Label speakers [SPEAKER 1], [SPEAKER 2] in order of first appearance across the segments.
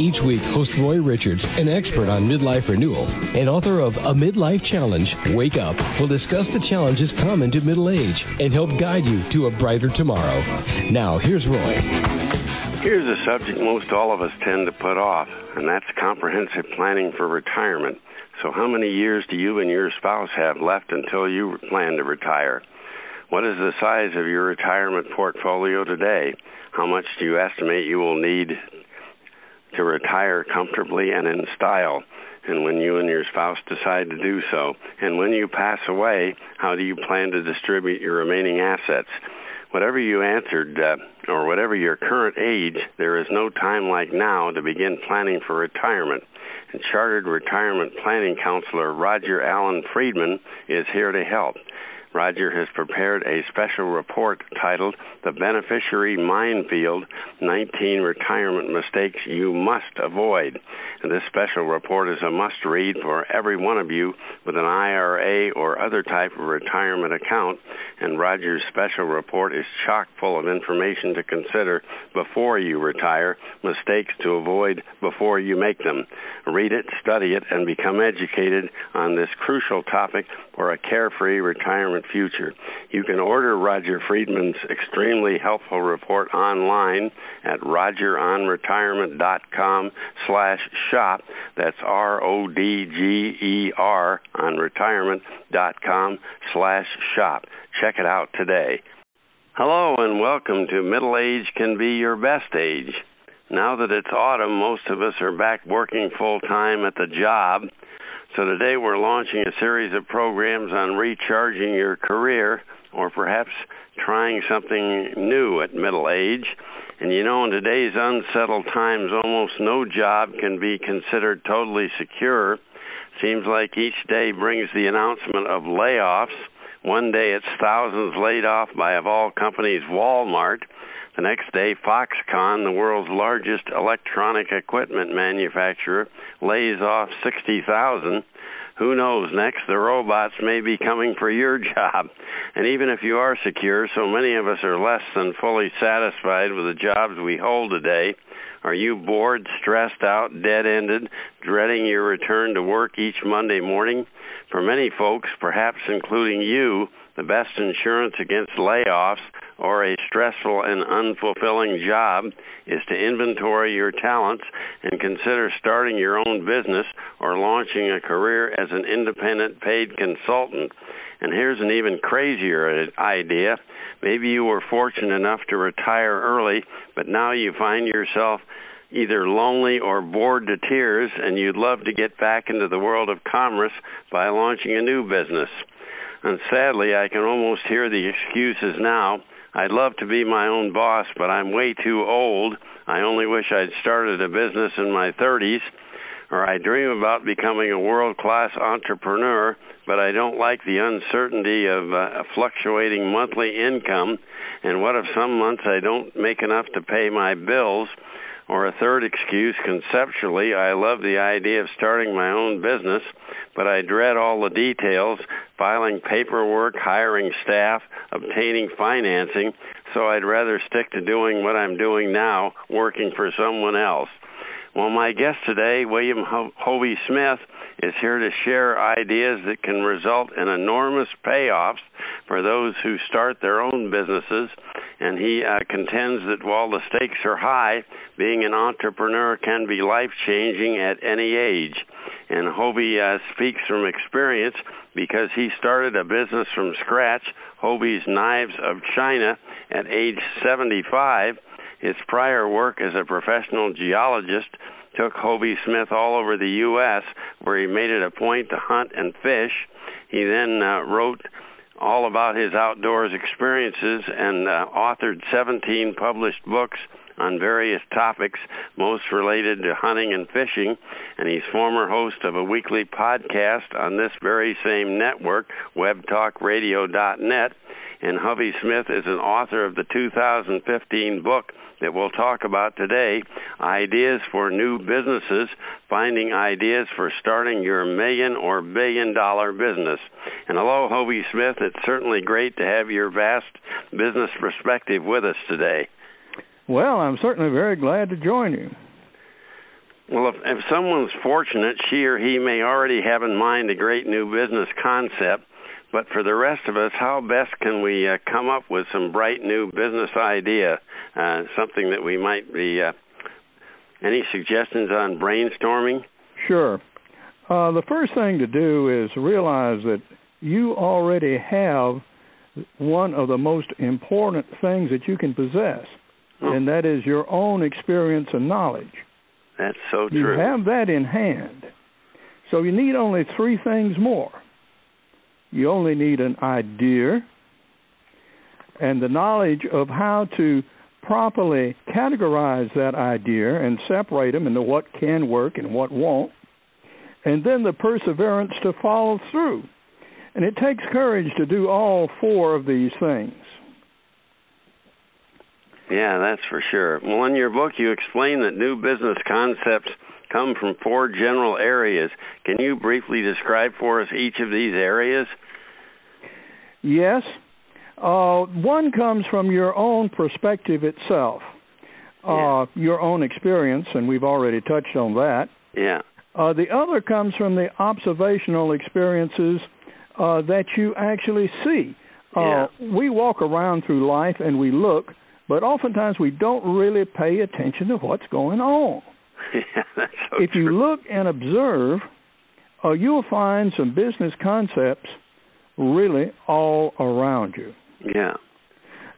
[SPEAKER 1] Each week, host Roy Richards, an expert on midlife renewal and author of A Midlife Challenge, Wake Up, will discuss the challenges common to middle age and help guide you to a brighter tomorrow. Now, here's Roy.
[SPEAKER 2] Here's a subject most all of us tend to put off, and that's comprehensive planning for retirement. So, how many years do you and your spouse have left until you plan to retire? What is the size of your retirement portfolio today? How much do you estimate you will need to retire comfortably and in style, and when you and your spouse decide to do so. And when you pass away, how do you plan to distribute your remaining assets? Whatever you answered, uh, or whatever your current age, there is no time like now to begin planning for retirement. And Chartered Retirement Planning Counselor Roger Allen Friedman is here to help. Roger has prepared a special report titled The Beneficiary Minefield 19 Retirement Mistakes You Must Avoid. And this special report is a must read for every one of you with an IRA or other type of retirement account. And Roger's special report is chock full of information to consider before you retire, mistakes to avoid before you make them. Read it, study it, and become educated on this crucial topic for a carefree retirement future. You can order Roger Friedman's extremely helpful report online at rogeronretirement.com slash shop. That's R-O-D-G-E-R on retirement.com slash shop. Check it out today. Hello and welcome to Middle Age Can Be Your Best Age. Now that it's autumn, most of us are back working full time at the job so today we're launching a series of programs on recharging your career or perhaps trying something new at middle age. And you know, in today's unsettled times, almost no job can be considered totally secure. Seems like each day brings the announcement of layoffs. One day it's thousands laid off by, of all companies, Walmart. The next day, Foxconn, the world's largest electronic equipment manufacturer, lays off 60,000. Who knows? Next, the robots may be coming for your job. And even if you are secure, so many of us are less than fully satisfied with the jobs we hold today. Are you bored, stressed out, dead ended, dreading your return to work each Monday morning? For many folks, perhaps including you, the best insurance against layoffs or a stressful and unfulfilling job is to inventory your talents and consider starting your own business or launching a career as an independent paid consultant. And here's an even crazier idea. Maybe you were fortunate enough to retire early, but now you find yourself either lonely or bored to tears, and you'd love to get back into the world of commerce by launching a new business. And sadly, I can almost hear the excuses now. I'd love to be my own boss, but I'm way too old. I only wish I'd started a business in my 30s. Or I dream about becoming a world class entrepreneur, but I don't like the uncertainty of uh, fluctuating monthly income. And what if some months I don't make enough to pay my bills? Or a third excuse, conceptually, I love the idea of starting my own business, but I dread all the details filing paperwork, hiring staff, obtaining financing, so I'd rather stick to doing what I'm doing now, working for someone else. Well, my guest today, William Hovey Smith, is here to share ideas that can result in enormous payoffs for those who start their own businesses. And he uh, contends that while the stakes are high, being an entrepreneur can be life changing at any age. And Hovey uh, speaks from experience because he started a business from scratch, Hovey's Knives of China, at age 75. His prior work as a professional geologist took Hovey Smith all over the U.S., where he made it a point to hunt and fish. He then uh, wrote all about his outdoors experiences and uh, authored 17 published books on various topics, most related to hunting and fishing, and he's former host of a weekly podcast on this very same network, webtalkradio.net. And Hovey Smith is an author of the 2015 book that we'll talk about today Ideas for New Businesses Finding Ideas for Starting Your Million or Billion Dollar Business. And hello, Hovey Smith. It's certainly great to have your vast business perspective with us today.
[SPEAKER 3] Well, I'm certainly very glad to join you.
[SPEAKER 2] Well, if, if someone's fortunate, she or he may already have in mind a great new business concept. But for the rest of us, how best can we uh, come up with some bright new business idea, uh, something that we might be? Uh, any suggestions on brainstorming?
[SPEAKER 3] Sure. Uh, the first thing to do is realize that you already have one of the most important things that you can possess, oh. and that is your own experience and knowledge.
[SPEAKER 2] That's so
[SPEAKER 3] true. You have that in hand. So you need only three things more. You only need an idea and the knowledge of how to properly categorize that idea and separate them into what can work and what won't, and then the perseverance to follow through. And it takes courage to do all four of these things.
[SPEAKER 2] Yeah, that's for sure. Well, in your book, you explain that new business concepts come from four general areas. Can you briefly describe for us each of these areas?
[SPEAKER 3] Yes. Uh, one comes from your own perspective itself, uh, your own experience, and we've already touched on that.
[SPEAKER 2] Yeah.
[SPEAKER 3] Uh, the other comes from the observational experiences uh, that you actually see.
[SPEAKER 2] Uh, yeah.
[SPEAKER 3] We walk around through life and we look, but oftentimes we don't really pay attention to what's going on.
[SPEAKER 2] Yeah, that's so
[SPEAKER 3] if
[SPEAKER 2] true.
[SPEAKER 3] you look and observe, uh, you'll find some business concepts really all around you.
[SPEAKER 2] Yeah.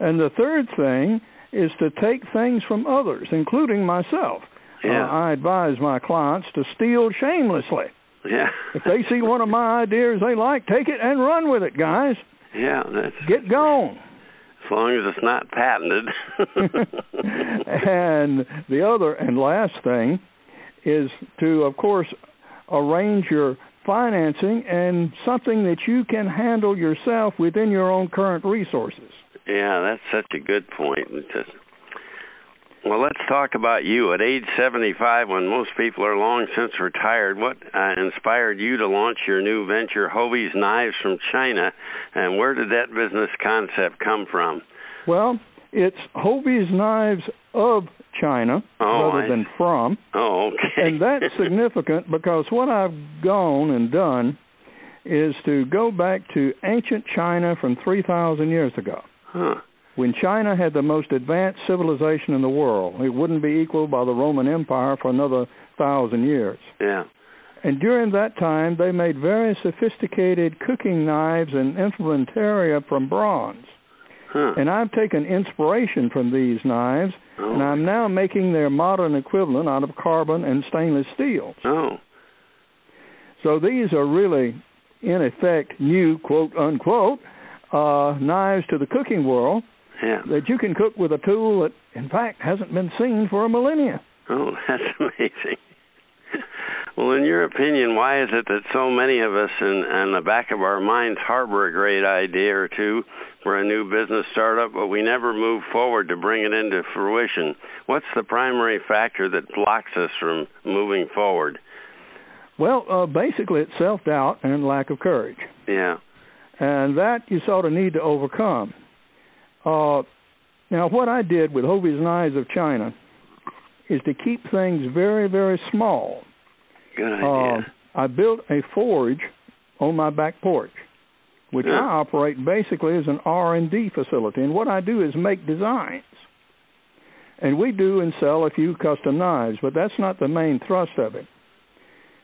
[SPEAKER 3] And the third thing is to take things from others, including myself.
[SPEAKER 2] Yeah.
[SPEAKER 3] Uh, I advise my clients to steal shamelessly.
[SPEAKER 2] Yeah.
[SPEAKER 3] if they see one of my ideas they like, take it and run with it, guys.
[SPEAKER 2] Yeah, that's
[SPEAKER 3] get going.
[SPEAKER 2] As long as it's not patented.
[SPEAKER 3] and the other and last thing is to, of course, arrange your financing and something that you can handle yourself within your own current resources.
[SPEAKER 2] Yeah, that's such a good point. Just, well, let's talk about you. At age 75, when most people are long since retired, what uh, inspired you to launch your new venture, Hovey's Knives from China, and where did that business concept come from?
[SPEAKER 3] Well, it's Hovey's Knives of China
[SPEAKER 2] oh,
[SPEAKER 3] rather
[SPEAKER 2] I...
[SPEAKER 3] than from.
[SPEAKER 2] Oh, okay.
[SPEAKER 3] and that's significant because what I've gone and done is to go back to ancient China from 3,000 years ago.
[SPEAKER 2] Huh.
[SPEAKER 3] When China had the most advanced civilization in the world, it wouldn't be equaled by the Roman Empire for another thousand years.
[SPEAKER 2] Yeah.
[SPEAKER 3] And during that time, they made very sophisticated cooking knives and implementaria from bronze.
[SPEAKER 2] Huh.
[SPEAKER 3] And I've taken inspiration from these knives,
[SPEAKER 2] oh.
[SPEAKER 3] and I'm now making their modern equivalent out of carbon and stainless steel.
[SPEAKER 2] Oh.
[SPEAKER 3] So these are really, in effect, new quote unquote uh, knives to the cooking world
[SPEAKER 2] yeah.
[SPEAKER 3] that you can cook with a tool that, in fact, hasn't been seen for a millennia.
[SPEAKER 2] Oh, that's amazing. Well, in your opinion, why is it that so many of us in, in the back of our minds harbor a great idea or two for a new business startup, but we never move forward to bring it into fruition? What's the primary factor that blocks us from moving forward?
[SPEAKER 3] Well, uh, basically, it's self doubt and lack of courage.
[SPEAKER 2] Yeah.
[SPEAKER 3] And that you sort of need to overcome. Uh, now, what I did with Hovey's Knives of China is to keep things very, very small
[SPEAKER 2] Good idea.
[SPEAKER 3] Uh, I built a forge on my back porch, which
[SPEAKER 2] yeah.
[SPEAKER 3] I operate basically as an R and D facility. And what I do is make designs, and we do and sell a few custom knives, but that's not the main thrust of it.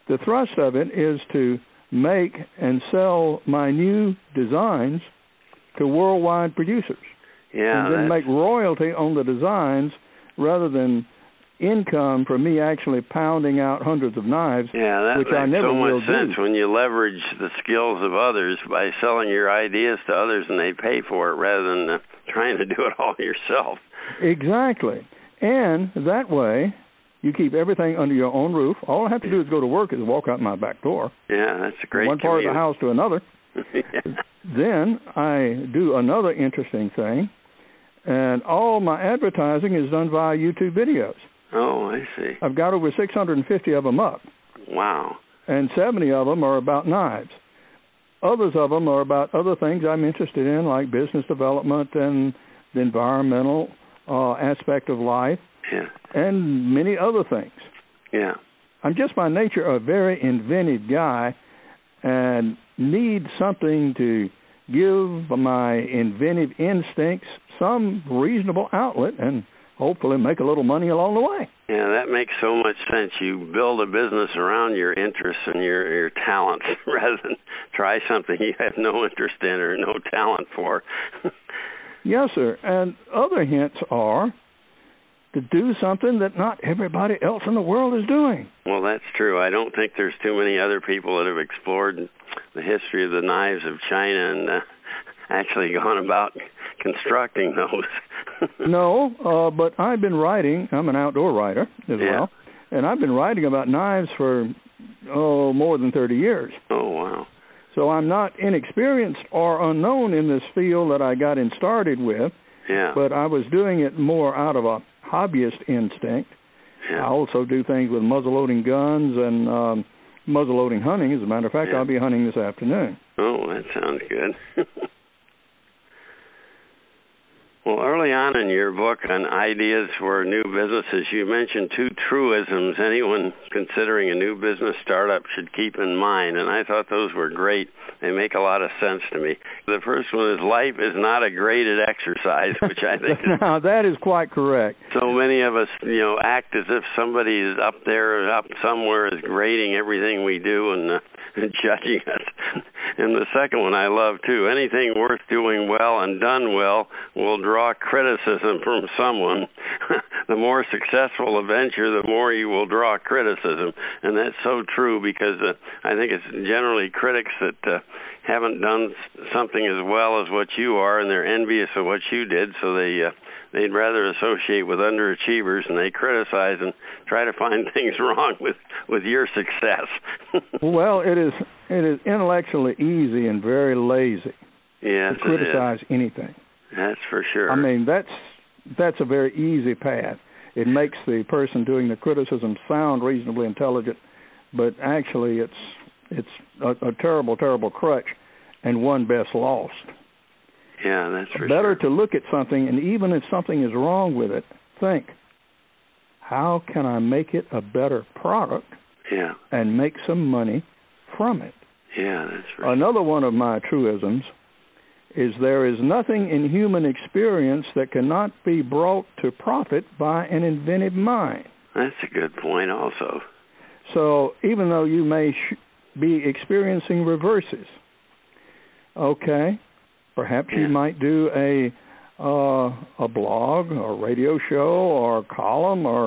[SPEAKER 3] The thrust of it is to make and sell my new designs to worldwide producers,
[SPEAKER 2] yeah,
[SPEAKER 3] and then
[SPEAKER 2] that's...
[SPEAKER 3] make royalty on the designs rather than income for me actually pounding out hundreds of knives,
[SPEAKER 2] yeah, that
[SPEAKER 3] which
[SPEAKER 2] makes
[SPEAKER 3] I never
[SPEAKER 2] so much
[SPEAKER 3] will
[SPEAKER 2] sense
[SPEAKER 3] do.
[SPEAKER 2] when you leverage the skills of others by selling your ideas to others and they pay for it rather than uh, trying to do it all yourself.
[SPEAKER 3] Exactly. And that way, you keep everything under your own roof. All I have to do is go to work is walk out my back door.
[SPEAKER 2] Yeah, that's a great.
[SPEAKER 3] One part of the house to another.
[SPEAKER 2] yeah.
[SPEAKER 3] Then I do another interesting thing, and all my advertising is done via YouTube videos.
[SPEAKER 2] Oh, I see.
[SPEAKER 3] I've got over 650 of them up,
[SPEAKER 2] Wow.
[SPEAKER 3] and 70 of them are about knives. Others of them are about other things I'm interested in, like business development and the environmental uh, aspect of life,
[SPEAKER 2] Yeah.
[SPEAKER 3] and many other things.
[SPEAKER 2] Yeah.
[SPEAKER 3] I'm just by nature a very inventive guy and need something to give my inventive instincts some reasonable outlet and hopefully make a little money along the way.
[SPEAKER 2] Yeah, that makes so much sense. You build a business around your interests and your your talents rather than try something you have no interest in or no talent for.
[SPEAKER 3] Yes, sir. And other hints are to do something that not everybody else in the world is doing.
[SPEAKER 2] well, that's true. I don't think there's too many other people that have explored the history of the knives of China and uh, actually gone about constructing those.
[SPEAKER 3] no, uh, but I've been writing. I'm an outdoor writer as
[SPEAKER 2] Yeah.
[SPEAKER 3] well, and I've been writing about knives for oh more than 30 years.
[SPEAKER 2] Oh, wow.
[SPEAKER 3] So I'm not inexperienced or unknown in this field that I got in started with,
[SPEAKER 2] Yeah.
[SPEAKER 3] but I was doing it more out of a hobbyist instinct.
[SPEAKER 2] Yeah.
[SPEAKER 3] I also do things with muzzleloading guns and um, muzzleloading hunting. As a matter of fact,
[SPEAKER 2] Yeah.
[SPEAKER 3] I'll be hunting this afternoon.
[SPEAKER 2] Oh, that sounds good. well, early on in your book on ideas for new businesses, you mentioned two truisms anyone considering a new business startup should keep in mind, and I thought those were great. They make a lot of sense to me. The first one is life is not a graded exercise, which I think is
[SPEAKER 3] now that is quite correct.
[SPEAKER 2] so many of us, you know, act as if somebody is up there, up somewhere, is grading everything we do and, uh, and judging us. And the second one I love too. Anything worth doing well and done well will draw criticism from someone. the more successful a venture, the more you will draw criticism, and that's so true because uh, I think it's generally critics that uh, haven't done something as well as what you are, and they're envious of what you did, so they. Uh, they'd rather associate with underachievers and they criticize and try to find things wrong with with your success.
[SPEAKER 3] Well, it is it is intellectually easy and very lazy
[SPEAKER 2] yes,
[SPEAKER 3] to criticize anything.
[SPEAKER 2] That's for sure.
[SPEAKER 3] I mean, that's that's a very easy path. It makes the person doing the criticism sound reasonably intelligent, but actually, it's it's a, a terrible, terrible crutch, and one best lost.
[SPEAKER 2] Yeah, that's
[SPEAKER 3] Better
[SPEAKER 2] sure.
[SPEAKER 3] to look at something, and even if something is wrong with it, think, how can I make it a better product
[SPEAKER 2] Yeah,
[SPEAKER 3] and make some money from it?
[SPEAKER 2] yeah, that's sure.
[SPEAKER 3] Another one of my truisms is there is nothing in human experience that cannot be brought to profit by an inventive mind.
[SPEAKER 2] That's a good point, also.
[SPEAKER 3] So even though you may sh- be experiencing reverses, okay, perhaps
[SPEAKER 2] Yeah.
[SPEAKER 3] you might do a uh, a blog or radio show or column or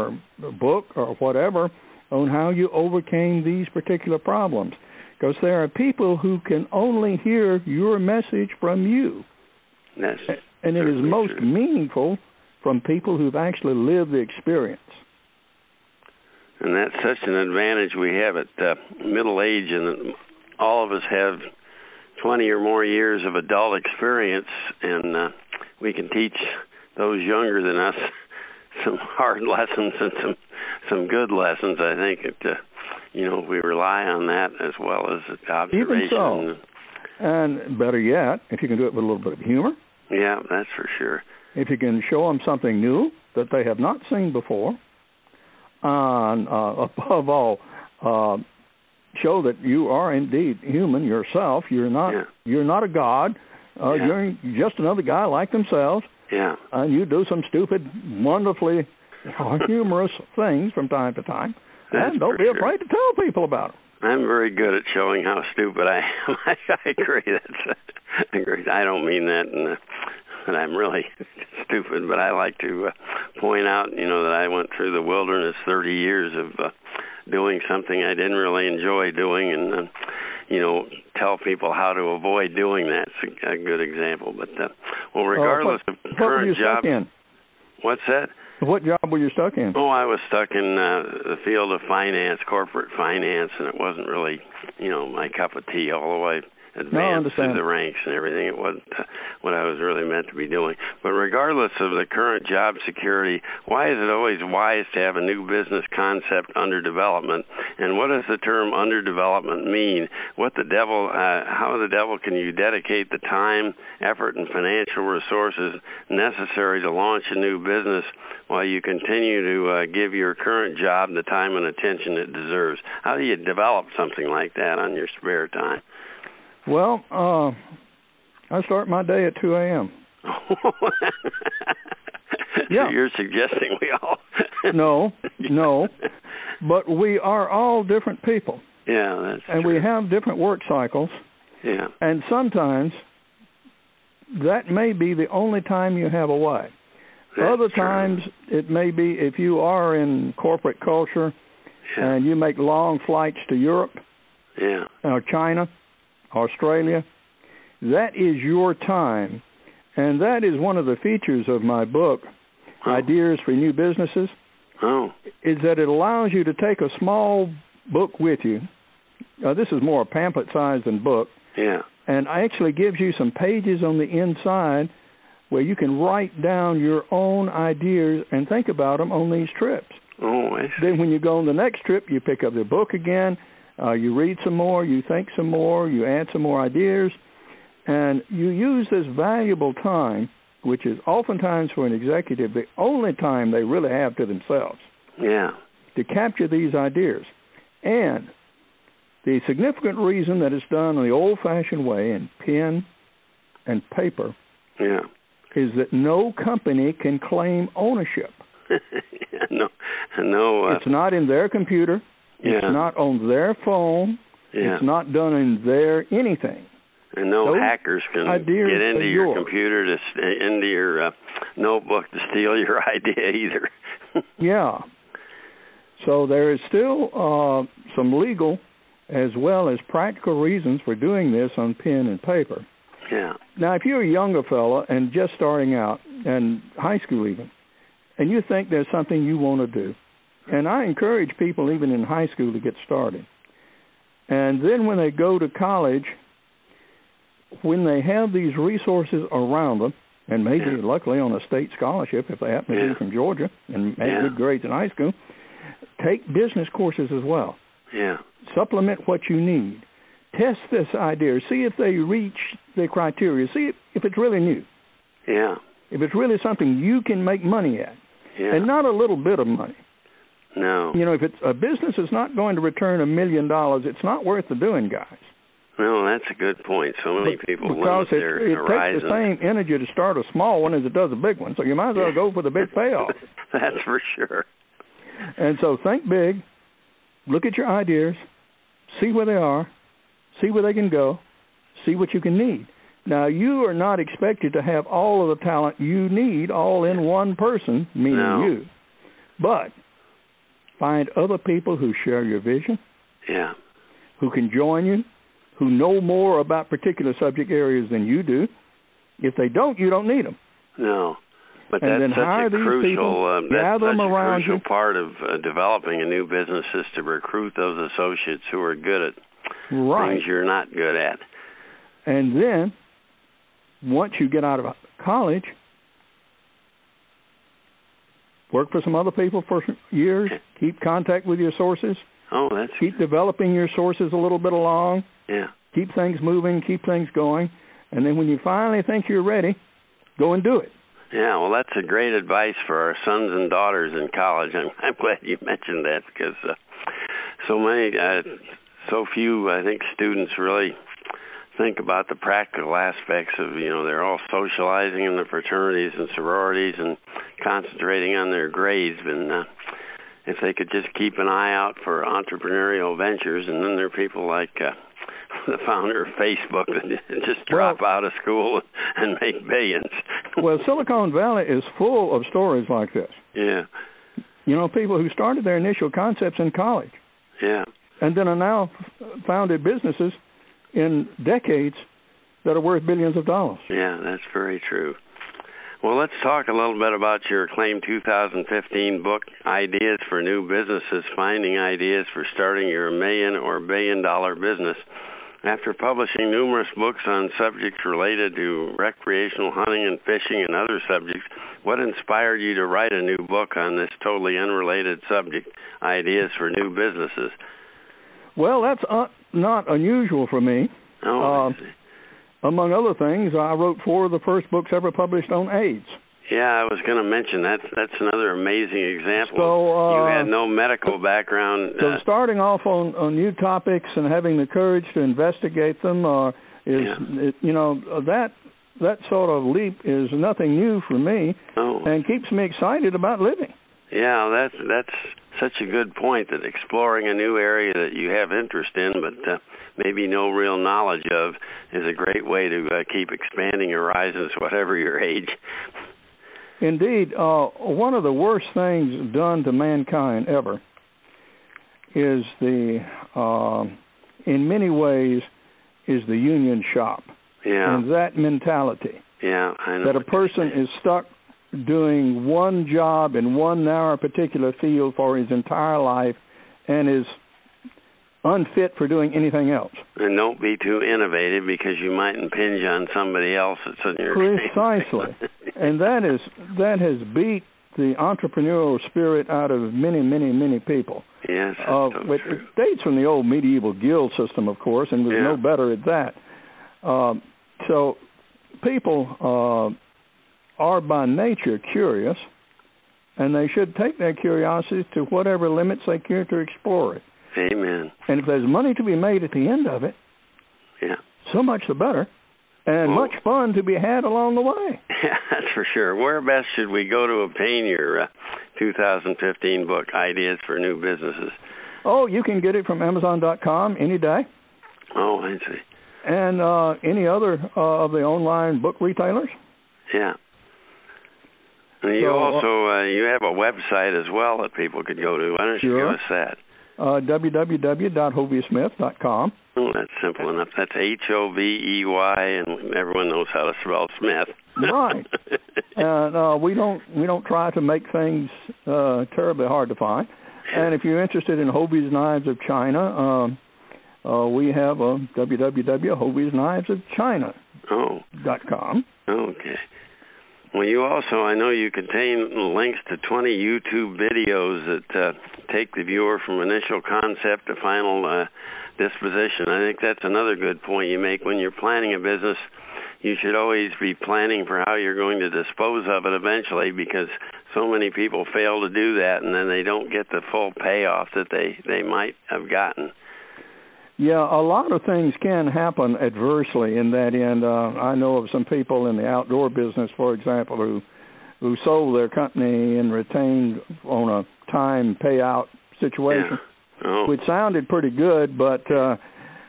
[SPEAKER 3] book or whatever on how you overcame these particular problems. Because there are people who can only hear your message from you.
[SPEAKER 2] That's
[SPEAKER 3] And it is most
[SPEAKER 2] true.
[SPEAKER 3] meaningful from people who've actually lived the experience.
[SPEAKER 2] and that's such an advantage we have at uh, middle age, and all of us have 20 or more years of adult experience, and uh, we can teach those younger than us some hard lessons and some some good lessons. I think that uh, you know we rely on that as well as observation.
[SPEAKER 3] so. And better yet, if you can do it with a little bit of humor,
[SPEAKER 2] Yeah, that's for sure.
[SPEAKER 3] if you can show them something new that they have not seen before, and uh, above all, uh, show that you are indeed human yourself. You're not
[SPEAKER 2] Yeah.
[SPEAKER 3] you're not a god. Uh,
[SPEAKER 2] Yeah.
[SPEAKER 3] You're just another guy like themselves,
[SPEAKER 2] Yeah,
[SPEAKER 3] and you do some stupid, wonderfully humorous things from time to time.
[SPEAKER 2] That's
[SPEAKER 3] and don't be
[SPEAKER 2] sure.
[SPEAKER 3] afraid to tell people about them.
[SPEAKER 2] I'm very good at showing how stupid I am. I, agree. That's I agree. I don't mean that, and uh, that I'm really stupid, but I like to uh, point out, you know, that I went through the wilderness 30 years of uh, doing something I didn't really enjoy doing, and uh, you know, tell people how to avoid doing that. It's a, a good example. But uh, well, regardless
[SPEAKER 3] uh,
[SPEAKER 2] of
[SPEAKER 3] what, what were
[SPEAKER 2] current
[SPEAKER 3] you
[SPEAKER 2] job? What's that?
[SPEAKER 3] What job were you stuck in?
[SPEAKER 2] Oh, I was stuck in uh, the field of finance, corporate finance, and it wasn't really, you know, my cup of tea all the advanced
[SPEAKER 3] no,
[SPEAKER 2] through the ranks and everything. It wasn't uh, what I was really meant to be doing. But regardless of the current job security, why is it always wise to have a new business concept under development? And what does the term under development mean? What the devil, uh, how the devil can you dedicate the time, effort, and financial resources necessary to launch a new business while you continue to uh, give your current job the time and attention it deserves? How do you develop something like that on your spare time?
[SPEAKER 3] Well, uh, I start my day at 2 a.m.
[SPEAKER 2] yeah. So you're suggesting we all.
[SPEAKER 3] no, no. But we are all different people.
[SPEAKER 2] Yeah, that's
[SPEAKER 3] And
[SPEAKER 2] true.
[SPEAKER 3] we have different work cycles.
[SPEAKER 2] Yeah.
[SPEAKER 3] And sometimes that may be the only time you have away.
[SPEAKER 2] That's
[SPEAKER 3] Other
[SPEAKER 2] true.
[SPEAKER 3] times it may be if you are in corporate culture
[SPEAKER 2] yeah.
[SPEAKER 3] and you make long flights to Europe
[SPEAKER 2] yeah.
[SPEAKER 3] or China Australia. That is your time. And that is one of the features of my book,
[SPEAKER 2] oh.
[SPEAKER 3] Ideas for New Businesses,
[SPEAKER 2] oh.
[SPEAKER 3] is that it allows you to take a small book with you. Uh, this is more a pamphlet sized than book.
[SPEAKER 2] Yeah.
[SPEAKER 3] And actually gives you some pages on the inside where you can write down your own ideas and think about them on these trips.
[SPEAKER 2] Oh, I see.
[SPEAKER 3] Then when you go on the next trip, you pick up the book again uh, you read some more, you think some more, you add some more ideas, and you use this valuable time, which is oftentimes for an executive the only time they really have to themselves.
[SPEAKER 2] Yeah.
[SPEAKER 3] To capture these ideas. And the significant reason that it's done in the old fashioned way in pen and paper
[SPEAKER 2] yeah.
[SPEAKER 3] is that no company can claim ownership.
[SPEAKER 2] no, no. Uh,
[SPEAKER 3] it's not in their computer.
[SPEAKER 2] Yeah.
[SPEAKER 3] It's not on their phone.
[SPEAKER 2] Yeah.
[SPEAKER 3] It's not done in their anything.
[SPEAKER 2] And no
[SPEAKER 3] Those
[SPEAKER 2] hackers can get into your
[SPEAKER 3] yours.
[SPEAKER 2] computer to into your uh, notebook to steal your idea either.
[SPEAKER 3] yeah. So there is still uh, some legal as well as practical reasons for doing this on pen and paper.
[SPEAKER 2] Yeah.
[SPEAKER 3] Now, if you're a younger fella and just starting out, and high school even, and you think there's something you want to do, and I encourage people even in high school to get started. And then when they go to college, when they have these resources around them, and maybe
[SPEAKER 2] Yeah.
[SPEAKER 3] luckily on a state scholarship if they happen to
[SPEAKER 2] Yeah.
[SPEAKER 3] be from Georgia and make
[SPEAKER 2] Yeah.
[SPEAKER 3] good grades in high school, take business courses as well.
[SPEAKER 2] Yeah.
[SPEAKER 3] Supplement what you need. Test this idea. See if they reach the criteria. See if, if it's really new.
[SPEAKER 2] Yeah.
[SPEAKER 3] If it's really something you can make money at,
[SPEAKER 2] Yeah.
[SPEAKER 3] and not a little bit of money.
[SPEAKER 2] No.
[SPEAKER 3] You know, if it's a business is not going to return a million dollars, it's not worth the doing, guys.
[SPEAKER 2] No, that's a good point. So many people
[SPEAKER 3] because it, it takes the same energy to start a small one as it does a big one. So you might as well go for the big payoff.
[SPEAKER 2] that's for sure.
[SPEAKER 3] And so think big, look at your ideas, see where they are, see where they can go, see what you can need. Now you are not expected to have all of the talent you need all in one person, meaning
[SPEAKER 2] No.
[SPEAKER 3] you. But find other people who share your vision,
[SPEAKER 2] Yeah.
[SPEAKER 3] who can join you, who know more about particular subject areas than you do. If they don't, you don't need them.
[SPEAKER 2] No. But
[SPEAKER 3] And
[SPEAKER 2] that's such a crucial um, that's such a crucial
[SPEAKER 3] you.
[SPEAKER 2] part of uh, developing a new business is to recruit those associates who are good at
[SPEAKER 3] Right.
[SPEAKER 2] things you're not good at.
[SPEAKER 3] And then, once you get out of college, work for some other people for years, keep contact with your sources,
[SPEAKER 2] Oh, that's
[SPEAKER 3] keep developing your sources a little bit along,
[SPEAKER 2] yeah.
[SPEAKER 3] keep things moving, keep things going, and then when you finally think you're ready, go and do it.
[SPEAKER 2] Yeah, well, that's a great advice for our sons and daughters in college. I'm, I'm glad you mentioned that because uh, so many, uh, so few, I think, students really think about the practical aspects of, you know, they're all socializing in the fraternities and sororities and concentrating on their grades. And uh, if they could just keep an eye out for entrepreneurial ventures, and then there are people like. Uh, the founder of Facebook that just drop
[SPEAKER 3] Well-
[SPEAKER 2] out of school and make billions.
[SPEAKER 3] Well, Silicon Valley is full of stories like this.
[SPEAKER 2] Yeah,
[SPEAKER 3] You know, people who started their initial concepts in college
[SPEAKER 2] yeah,
[SPEAKER 3] and then are now founded businesses in decades that are worth billions of dollars.
[SPEAKER 2] yeah. That's very true. Well, let's talk a little bit about your acclaimed 2015 book, Ideas for New Businesses Finding Ideas for Starting Your Million or Billion Dollar Business. After publishing numerous books on subjects related to recreational hunting and fishing and other subjects, what inspired you to write a new book on this totally unrelated subject, Ideas for New Businesses?
[SPEAKER 3] Well, that's uh, not unusual for me.
[SPEAKER 2] Oh,
[SPEAKER 3] uh, among other things, I wrote four of the first books ever published on AIDS.
[SPEAKER 2] Yeah, I was going to mention that. That's another amazing example.
[SPEAKER 3] So uh,
[SPEAKER 2] you had no medical background.
[SPEAKER 3] So
[SPEAKER 2] uh,
[SPEAKER 3] starting off on, on new topics and having the courage to investigate them uh, is,
[SPEAKER 2] Yeah.
[SPEAKER 3] it, you know, that that sort of leap is nothing new for me
[SPEAKER 2] oh,
[SPEAKER 3] and keeps me excited about living.
[SPEAKER 2] yeah, that's that's such a good point. That exploring a new area that you have interest in, but uh, maybe no real knowledge of, is a great way to uh, keep expanding your horizons, whatever your age.
[SPEAKER 3] Indeed, uh, one of the worst things done to mankind ever is the, uh, in many ways, is the union shop
[SPEAKER 2] Yeah,
[SPEAKER 3] and that mentality
[SPEAKER 2] yeah, I know.
[SPEAKER 3] that a person is stuck doing one job in one narrow particular field for his entire life and is unfit for doing anything else.
[SPEAKER 2] And don't be too innovative because you might impinge on somebody else that's in your
[SPEAKER 3] Precisely. and that is that has beat the entrepreneurial spirit out of many, many, many people.
[SPEAKER 2] yes,
[SPEAKER 3] Uh,
[SPEAKER 2] so
[SPEAKER 3] it dates from the old medieval guild system, of course, and was
[SPEAKER 2] Yeah.
[SPEAKER 3] no better at that. Um, so people uh, are by nature curious, and they should take their curiosity to whatever limits they care to explore it.
[SPEAKER 2] Amen.
[SPEAKER 3] And if there's money to be made at the end of it,
[SPEAKER 2] Yeah.
[SPEAKER 3] so much the better, and
[SPEAKER 2] Well-
[SPEAKER 3] much fun to be had along the way.
[SPEAKER 2] Yeah, that's for sure. Where best should we go to obtain your uh, 2015 book, Ideas for New Businesses?
[SPEAKER 3] Oh, you can get it from Amazon.com any day,
[SPEAKER 2] Oh, I see.
[SPEAKER 3] and uh, any other uh, of the online book retailers.
[SPEAKER 2] Yeah. And you
[SPEAKER 3] So, uh,
[SPEAKER 2] also uh, you have a website as well that people could go to. Why don't you
[SPEAKER 3] Sure.
[SPEAKER 2] give us that?
[SPEAKER 3] Uh, www.hoveysmith.com.
[SPEAKER 2] Oh, that's simple enough. That's H O V E Y, and everyone knows how to spell Smith.
[SPEAKER 3] Right. And uh, we don't we don't try to make things uh, terribly hard to find. And if you're interested in Hovey's Knives of China, um, uh, we have a www.hoveysknivesofchina.com.
[SPEAKER 2] oh, okay. Well, you also, I know you contain links to 20 YouTube videos that uh, take the viewer from initial concept to final uh, disposition. I think that's another good point you make when you're planning a business. You should always be planning for how you're going to dispose of it eventually because so many people fail to do that and then they don't get the full payoff that they they might have gotten.
[SPEAKER 3] Yeah, a lot of things can happen adversely in that end. Uh, I know of some people in the outdoor business, for example, who who sold their company and retained on a time payout situation,
[SPEAKER 2] Yeah. Oh.
[SPEAKER 3] which sounded pretty good, but uh,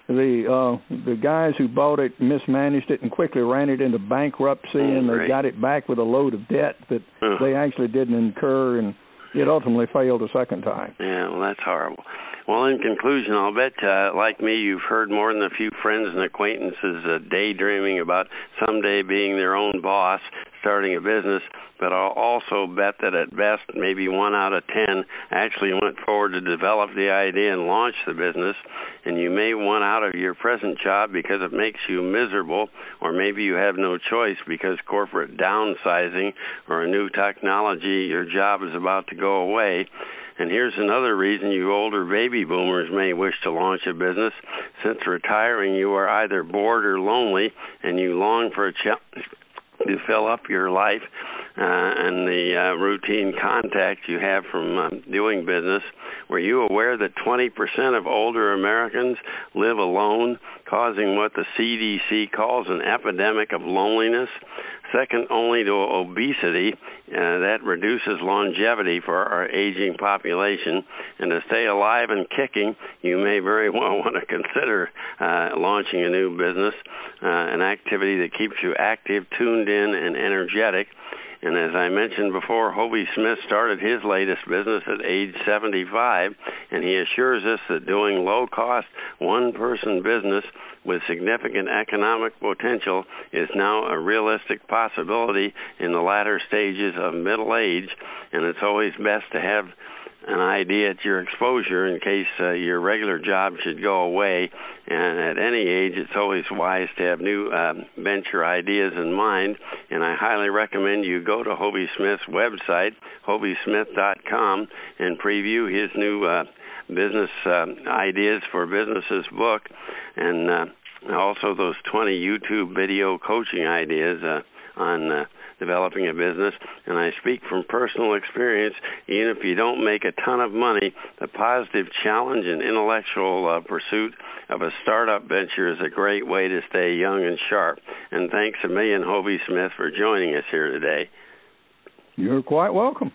[SPEAKER 3] the uh, the guys who bought it mismanaged it and quickly ran it into bankruptcy,
[SPEAKER 2] Oh,
[SPEAKER 3] and they
[SPEAKER 2] great.
[SPEAKER 3] got it back with a load of debt that
[SPEAKER 2] Ugh.
[SPEAKER 3] they actually didn't incur, and it ultimately failed a second time.
[SPEAKER 2] Yeah, well, that's horrible. Well, in conclusion, I'll bet, uh, like me, you've heard more than a few friends and acquaintances uh, daydreaming about someday being their own boss, starting a business. But I'll also bet that at best, maybe one out of ten actually went forward to develop the idea and launch the business. And you may want out of your present job because it makes you miserable, or maybe you have no choice because corporate downsizing or a new technology, your job is about to go away. And here's another reason you older baby boomers may wish to launch a business. Since retiring, you are either bored or lonely, and you long for a challenge to fill up your life and the uh, routine contact you have from um, doing business. Were you aware that 20% of older Americans live alone, causing what the CDC calls an epidemic of loneliness? Second only to obesity, uh, that reduces longevity for our aging population. And to stay alive and kicking, you may very well want to consider uh, launching a new business, uh, an activity that keeps you active, tuned in, and energetic. And as I mentioned before, Hovey Smith started his latest business at age 75, and he assures us that doing low cost, one person business with significant economic potential is now a realistic possibility in the latter stages of middle age, and it's always best to have an idea at your exposure in case uh, your regular job should go away. And at any age, it's always wise to have new uh, venture ideas in mind. And I highly recommend you go to Hovey Smith's website, hoveysmith.com, and preview his new uh, business uh, ideas for businesses book, and uh, also those 20 YouTube video coaching ideas uh, on. Developing a business, and I speak from personal experience. Even if you don't make a ton of money, the positive challenge and intellectual uh, pursuit of a startup venture is a great way to stay young and sharp. And thanks a million, Hovey Smith, for joining us here today.
[SPEAKER 3] You're quite welcome.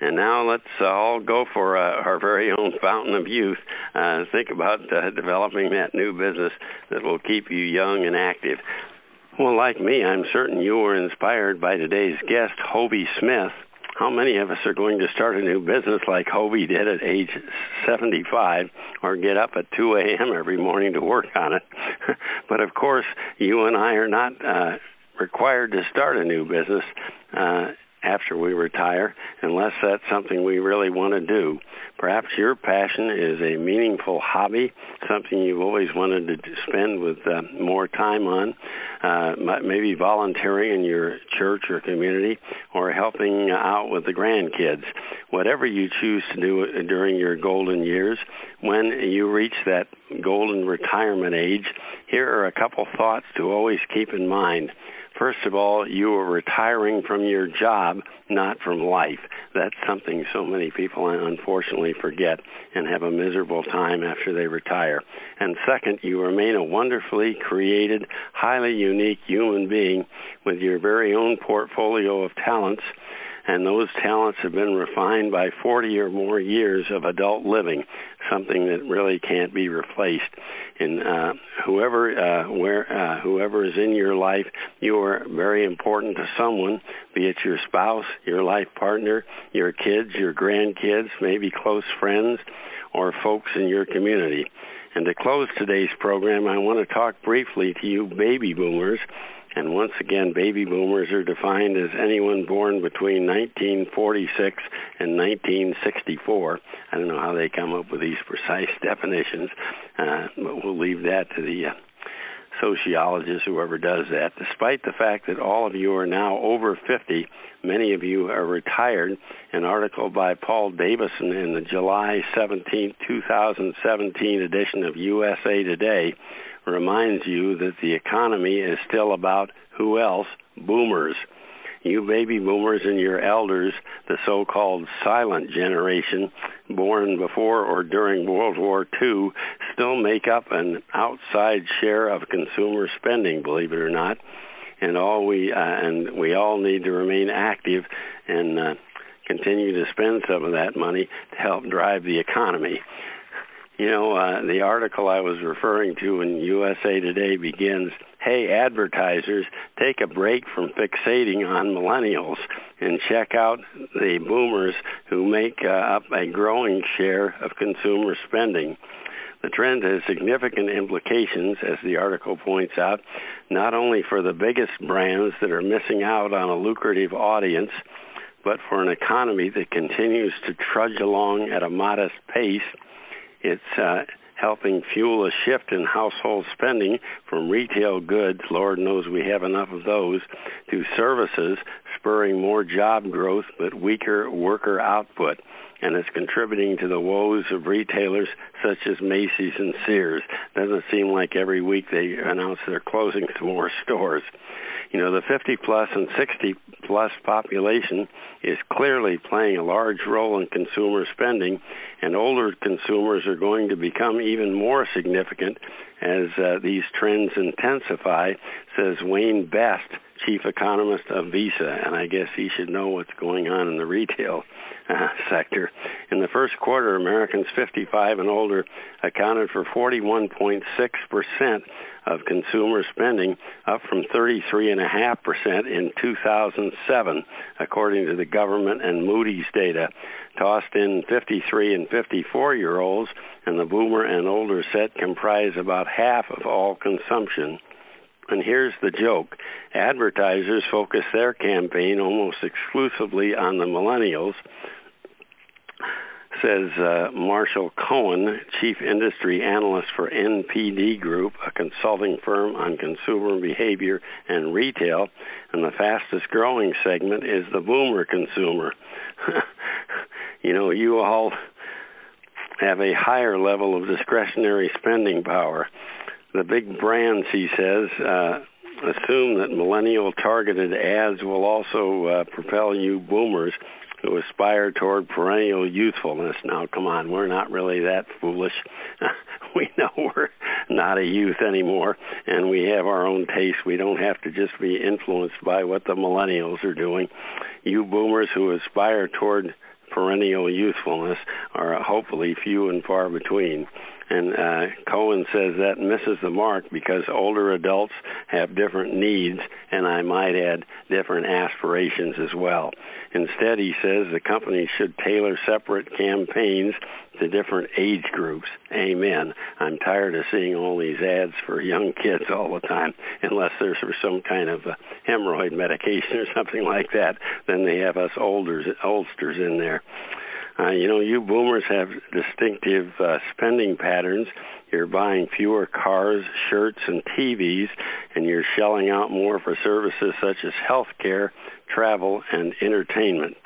[SPEAKER 2] And now let's uh, all go for uh, our very own fountain of youth. Uh, think about uh, developing that new business that will keep you young and active. Well, like me, I'm certain you were inspired by today's guest, Hovey Smith. How many of us are going to start a new business like Hovey did at age 75 or get up at 2 a.m. every morning to work on it? but of course, you and I are not uh, required to start a new business. Uh, after we retire, unless that's something we really want to do. Perhaps your passion is a meaningful hobby, something you've always wanted to spend with uh, more time on, uh, maybe volunteering in your church or community, or helping out with the grandkids. Whatever you choose to do during your golden years, when you reach that golden retirement age, here are a couple thoughts to always keep in mind. First of all, you are retiring from your job, not from life. That's something so many people uh, unfortunately forget and have a miserable time after they retire. And second, you remain a wonderfully created, highly unique human being with your very own portfolio of talents and those talents have been refined by 40 or more years of adult living, something that really can't be replaced. And uh, whoever, uh, where, uh, whoever is in your life, you are very important to someone, be it your spouse, your life partner, your kids, your grandkids, maybe close friends, or folks in your community. And to close today's program, I want to talk briefly to you baby boomers and once again, baby boomers are defined as anyone born between 1946 and 1964. I don't know how they come up with these precise definitions, uh, but we'll leave that to the uh, sociologist, whoever does that. Despite the fact that all of you are now over 50, many of you are retired. An article by Paul Davidson in the July 17, 2017 edition of USA Today reminds you that the economy is still about who else? Boomers. You baby boomers and your elders, the so called silent generation, born before or during World War II, still make up an outside share of consumer spending, believe it or not. And all we uh, and we all need to remain active and uh, continue to spend some of that money to help drive the economy. You know, uh, the article I was referring to in USA Today begins Hey, advertisers, take a break from fixating on millennials and check out the boomers who make uh, up a growing share of consumer spending. The trend has significant implications, as the article points out, not only for the biggest brands that are missing out on a lucrative audience, but for an economy that continues to trudge along at a modest pace it's uh, helping fuel a shift in household spending from retail goods, Lord knows we have enough of those, to services, spurring more job growth but weaker worker output. And it's contributing to the woes of retailers such as Macy's and Sears. Doesn't seem like every week they announce they're closing more stores you know, the 50 plus and 60 plus population is clearly playing a large role in consumer spending, and older consumers are going to become even more significant as uh, these trends intensify, says Wayne Best, chief economist of Visa, and I guess he should know what's going on in the retail sector. In the first quarter, Americans 55 and older accounted for 41.6 percent of consumer spending, up from 33.5% in 2007, according to the government and Moody's data. Tossed in 53 and 54 year olds, and the boomer and older set comprise about half of all consumption. And here's the joke advertisers focus their campaign almost exclusively on the millennials says uh, Marshall Cohen, Chief Industry Analyst for NPD Group, a consulting firm on consumer behavior and retail. And the fastest growing segment is the boomer consumer. you know, you all have a higher level of discretionary spending power. The big brands, he says, uh, assume that millennial targeted ads will also uh, propel you boomers who aspire toward perennial youthfulness. Now, come on, we're not really that foolish. we know we're not a youth anymore, and we have our own taste. We don't have to just be influenced by what the millennials are doing. You boomers who aspire toward perennial youthfulness are hopefully few and far between. And uh, Cohen says that misses the mark because older adults have different needs, and I might add, different aspirations as well. Instead, he says the company should tailor separate campaigns to different age groups. Amen. I'm tired of seeing all these ads for young kids all the time, unless there's for some kind of uh, hemorrhoid medication or something like that. Then they have us olders, oldsters in there. Uh, you know, you boomers have distinctive uh, spending patterns. You're buying fewer cars, shirts, and TVs, and you're shelling out more for services such as health care, travel, and entertainment.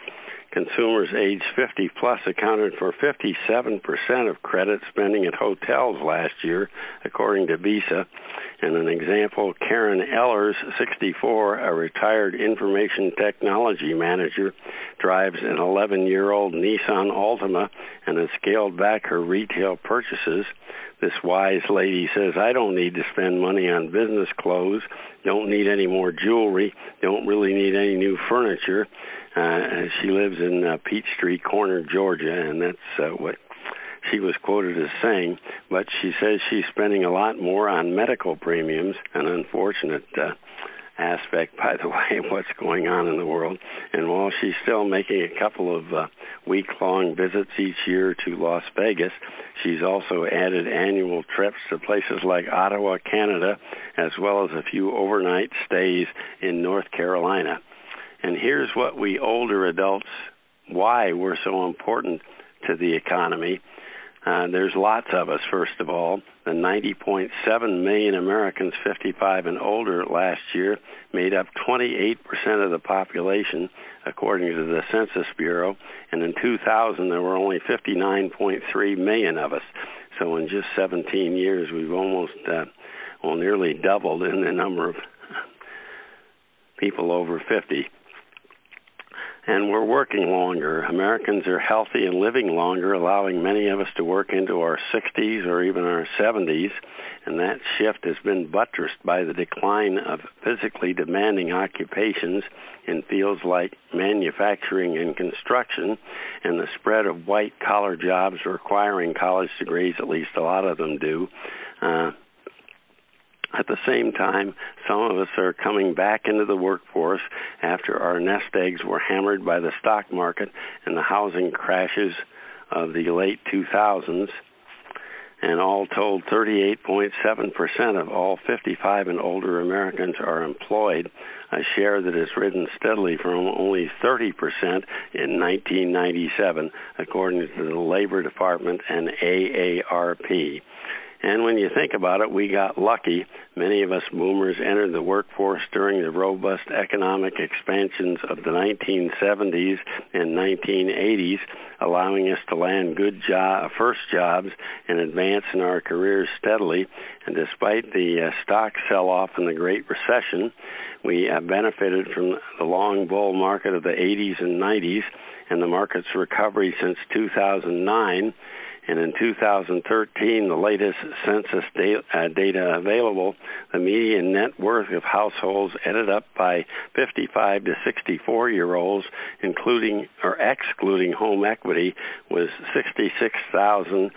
[SPEAKER 2] Consumers aged 50 plus accounted for 57% of credit spending at hotels last year, according to Visa. And an example, Karen Ellers, 64, a retired information technology manager, drives an 11 year old Nissan Altima and has scaled back her retail purchases. This wise lady says, I don't need to spend money on business clothes, don't need any more jewelry, don't really need any new furniture. Uh, she lives in uh, Peachtree Corner, Georgia, and that's uh, what she was quoted as saying. But she says she's spending a lot more on medical premiums, an unfortunate uh, aspect, by the way, of what's going on in the world. And while she's still making a couple of uh, week long visits each year to Las Vegas, she's also added annual trips to places like Ottawa, Canada, as well as a few overnight stays in North Carolina. And here's what we older adults, why we're so important to the economy. Uh, there's lots of us, first of all. The 90.7 million Americans 55 and older last year made up 28% of the population, according to the Census Bureau. And in 2000, there were only 59.3 million of us. So in just 17 years, we've almost, uh, well, nearly doubled in the number of people over 50 and we're working longer. Americans are healthy and living longer, allowing many of us to work into our 60s or even our 70s. And that shift has been buttressed by the decline of physically demanding occupations in fields like manufacturing and construction, and the spread of white collar jobs requiring college degrees, at least a lot of them do. Uh, at the same time, some of us are coming back into the workforce after our nest eggs were hammered by the stock market and the housing crashes of the late 2000s. And all told, 38.7% of all 55 and older Americans are employed, a share that has risen steadily from only 30% in 1997, according to the Labor Department and AARP. And when you think about it, we got lucky. Many of us boomers entered the workforce during the robust economic expansions of the 1970s and 1980s, allowing us to land good job, first jobs and advance in our careers steadily. And despite the uh, stock sell off in the Great Recession, we uh, benefited from the long bull market of the 80s and 90s and the market's recovery since 2009 And in 2013, the latest census uh, data available, the median net worth of households ended up by 55 to 64 year olds, including or excluding home equity, was 66,000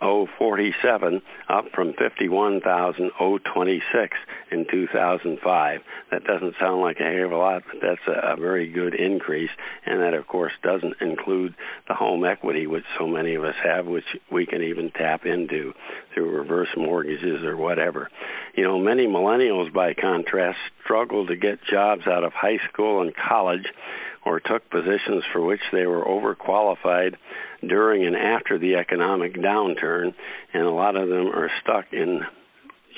[SPEAKER 2] 047 up from 51,026 in 2005. That doesn't sound like a heck of a lot, but that's a, a very good increase, and that of course doesn't include the home equity which so many of us have, which we can even tap into through reverse mortgages or whatever. You know, many millennials, by contrast, struggle to get jobs out of high school and college or took positions for which they were overqualified during and after the economic downturn, and a lot of them are stuck in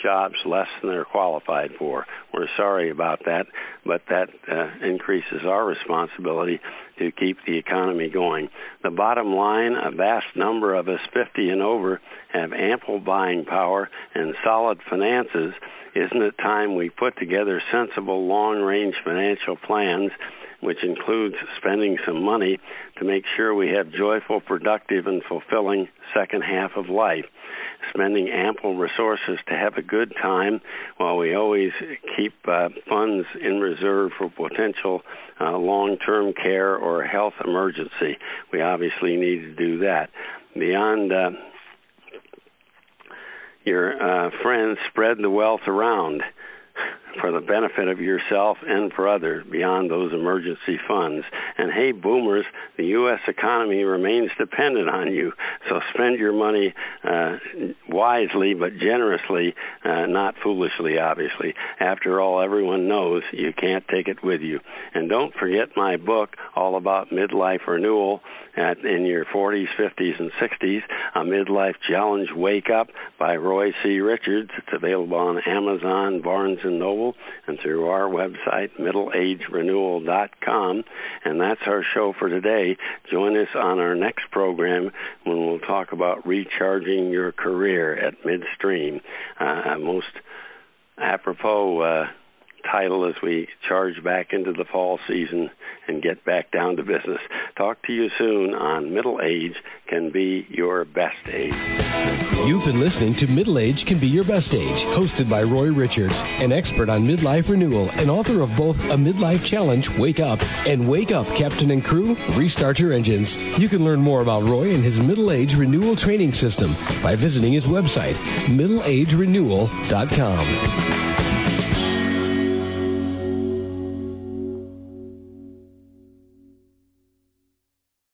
[SPEAKER 2] jobs less than they're qualified for. We're sorry about that, but that uh, increases our responsibility to keep the economy going. The bottom line a vast number of us 50 and over have ample buying power and solid finances. Isn't it time we put together sensible long range financial plans which includes spending some money to make sure we have joyful, productive, and fulfilling second half of life. Spending ample resources to have a good time while we always keep uh, funds in reserve for potential uh, long term care or health emergency. We obviously need to do that. Beyond uh, your uh, friends, spread the wealth around for the benefit of yourself and for others beyond those emergency funds. And hey, boomers, the U.S. economy remains dependent on you. So spend your money uh, wisely but generously, uh, not foolishly, obviously. After all, everyone knows you can't take it with you. And don't forget my book, all about midlife renewal at, in your 40s, 50s, and 60s, A Midlife Challenge Wake Up by Roy C. Richards. It's available on Amazon, Barnes & Noble, and through our website, middleagerenewal.com. And that's our show for today. Join us on our next program when we'll talk about recharging your career at midstream. Uh, most apropos uh, title as we charge back into the fall season and get back down to business. Talk to you soon on Middle Age Can Be Your Best Age.
[SPEAKER 1] You've been listening to Middle Age Can Be Your Best Age, hosted by Roy Richards, an expert on midlife renewal and author of both A Midlife Challenge, Wake Up, and Wake Up, Captain and Crew, Restart Your Engines. You can learn more about Roy and his middle age renewal training system by visiting his website, middleagerenewal.com.